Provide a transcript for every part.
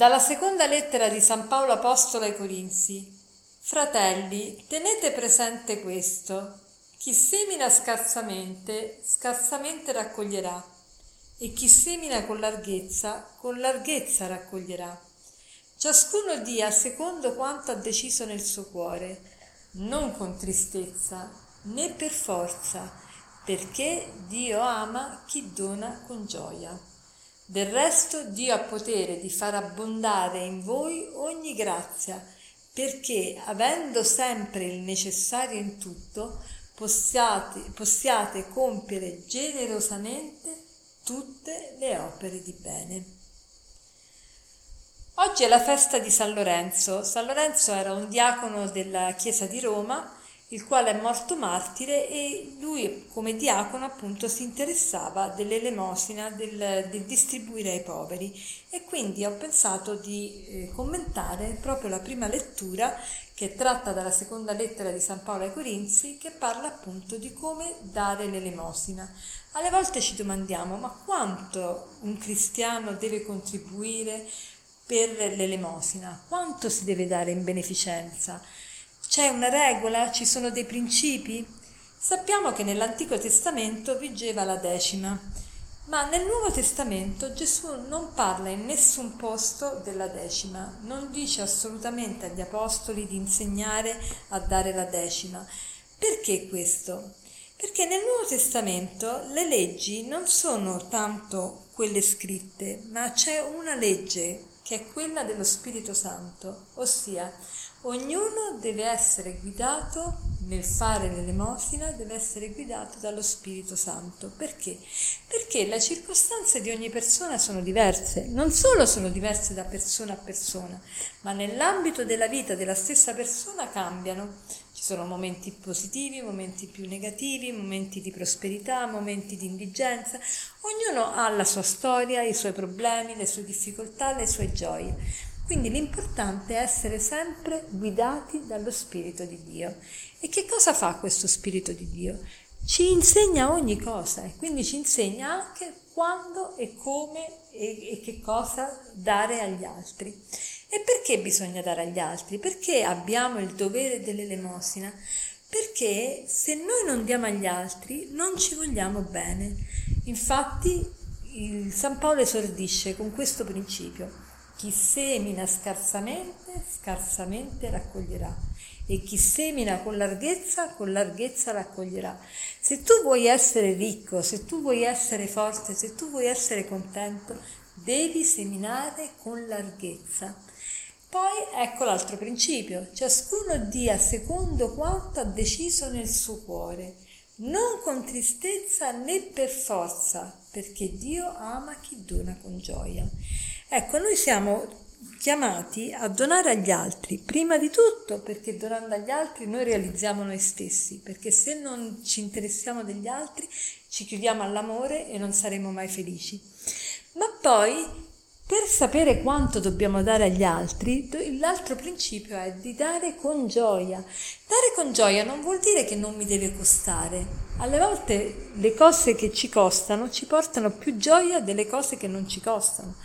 Dalla seconda lettera di San Paolo Apostolo ai Corinzi. Fratelli, tenete presente questo. Chi semina scarsamente, scarsamente raccoglierà, e chi semina con larghezza, con larghezza raccoglierà. Ciascuno dia secondo quanto ha deciso nel suo cuore, non con tristezza né per forza, perché Dio ama chi dona con gioia. Del resto Dio ha potere di far abbondare in voi ogni grazia, perché avendo sempre il necessario in tutto, possiate, possiate compiere generosamente tutte le opere di bene. Oggi è la festa di San Lorenzo. San Lorenzo era un diacono della Chiesa di Roma il quale è morto martire e lui come diacono appunto si interessava dell'elemosina, del, del distribuire ai poveri e quindi ho pensato di eh, commentare proprio la prima lettura che è tratta dalla seconda lettera di San Paolo ai Corinzi che parla appunto di come dare l'elemosina. Alle volte ci domandiamo ma quanto un cristiano deve contribuire per l'elemosina? Quanto si deve dare in beneficenza? C'è una regola? Ci sono dei principi? Sappiamo che nell'Antico Testamento vigeva la decima, ma nel Nuovo Testamento Gesù non parla in nessun posto della decima, non dice assolutamente agli apostoli di insegnare a dare la decima. Perché questo? Perché nel Nuovo Testamento le leggi non sono tanto quelle scritte, ma c'è una legge che è quella dello Spirito Santo, ossia Ognuno deve essere guidato nel fare l'elemosina, deve essere guidato dallo Spirito Santo. Perché? Perché le circostanze di ogni persona sono diverse, non solo sono diverse da persona a persona, ma nell'ambito della vita della stessa persona cambiano. Ci sono momenti positivi, momenti più negativi, momenti di prosperità, momenti di indigenza. Ognuno ha la sua storia, i suoi problemi, le sue difficoltà, le sue gioie. Quindi l'importante è essere sempre guidati dallo Spirito di Dio. E che cosa fa questo Spirito di Dio? Ci insegna ogni cosa e quindi ci insegna anche quando e come e, e che cosa dare agli altri. E perché bisogna dare agli altri? Perché abbiamo il dovere dell'elemosina? Perché se noi non diamo agli altri non ci vogliamo bene. Infatti il San Paolo esordisce con questo principio. Chi semina scarsamente, scarsamente raccoglierà. E chi semina con larghezza, con larghezza raccoglierà. Se tu vuoi essere ricco, se tu vuoi essere forte, se tu vuoi essere contento, devi seminare con larghezza. Poi ecco l'altro principio, ciascuno dia secondo quanto ha deciso nel suo cuore, non con tristezza né per forza, perché Dio ama chi dona con gioia. Ecco, noi siamo chiamati a donare agli altri, prima di tutto perché donando agli altri noi realizziamo noi stessi, perché se non ci interessiamo degli altri ci chiudiamo all'amore e non saremo mai felici. Ma poi, per sapere quanto dobbiamo dare agli altri, l'altro principio è di dare con gioia. Dare con gioia non vuol dire che non mi deve costare. Alle volte le cose che ci costano ci portano più gioia delle cose che non ci costano.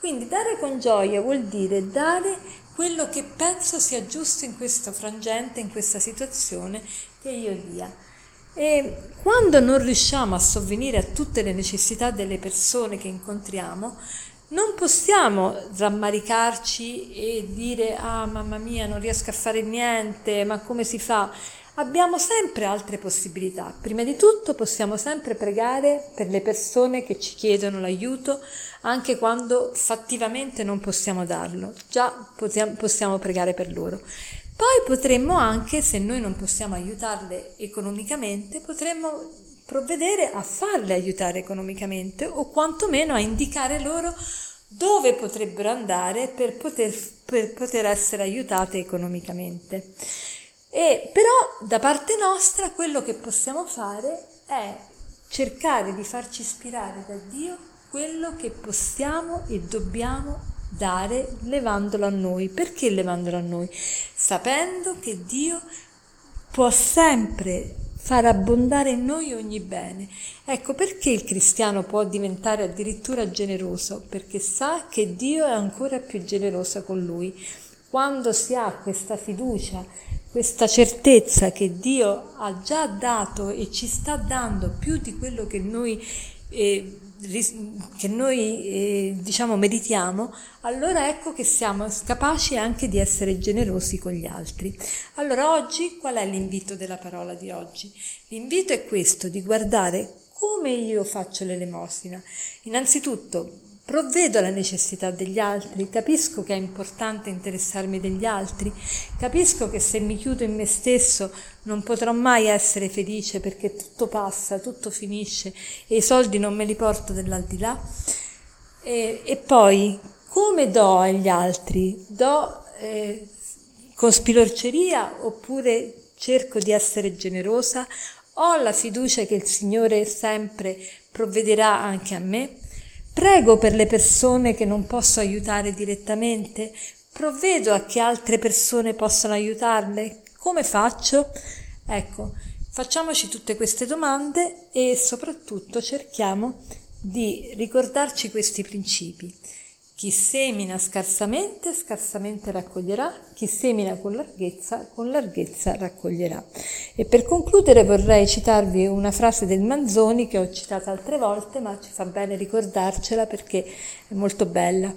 Quindi dare con gioia vuol dire dare quello che penso sia giusto in questo frangente, in questa situazione che io dia. E quando non riusciamo a sovvenire a tutte le necessità delle persone che incontriamo, non possiamo rammaricarci e dire ah mamma mia non riesco a fare niente, ma come si fa? abbiamo sempre altre possibilità. Prima di tutto possiamo sempre pregare per le persone che ci chiedono l'aiuto, anche quando fattivamente non possiamo darlo. Già possiamo pregare per loro. Poi potremmo anche, se noi non possiamo aiutarle economicamente, potremmo provvedere a farle aiutare economicamente o quantomeno a indicare loro dove potrebbero andare per poter, per poter essere aiutate economicamente. E però da parte nostra quello che possiamo fare è cercare di farci ispirare da Dio quello che possiamo e dobbiamo dare levandolo a noi. Perché levandolo a noi? Sapendo che Dio può sempre far abbondare in noi ogni bene. Ecco perché il cristiano può diventare addirittura generoso, perché sa che Dio è ancora più generoso con lui. Quando si ha questa fiducia, questa certezza che Dio ha già dato e ci sta dando più di quello che noi eh, che noi eh, diciamo meritiamo, allora ecco che siamo capaci anche di essere generosi con gli altri. Allora oggi qual è l'invito della parola di oggi? L'invito è questo, di guardare come io faccio l'elemosina. Innanzitutto provvedo alle necessità degli altri, capisco che è importante interessarmi degli altri, capisco che se mi chiudo in me stesso non potrò mai essere felice perché tutto passa, tutto finisce e i soldi non me li porto dell'aldilà. E, e poi come do agli altri? Do eh, con spilorceria oppure cerco di essere generosa? Ho la fiducia che il Signore sempre provvederà anche a me? Prego per le persone che non posso aiutare direttamente, provvedo a che altre persone possano aiutarle. Come faccio? Ecco, facciamoci tutte queste domande e soprattutto cerchiamo di ricordarci questi principi. Chi semina scarsamente, scarsamente raccoglierà, chi semina con larghezza, con larghezza raccoglierà. E per concludere vorrei citarvi una frase del Manzoni che ho citato altre volte, ma ci fa bene ricordarcela perché è molto bella.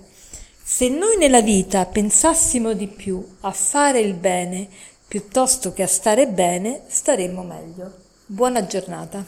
Se noi nella vita pensassimo di più a fare il bene piuttosto che a stare bene, staremmo meglio. Buona giornata.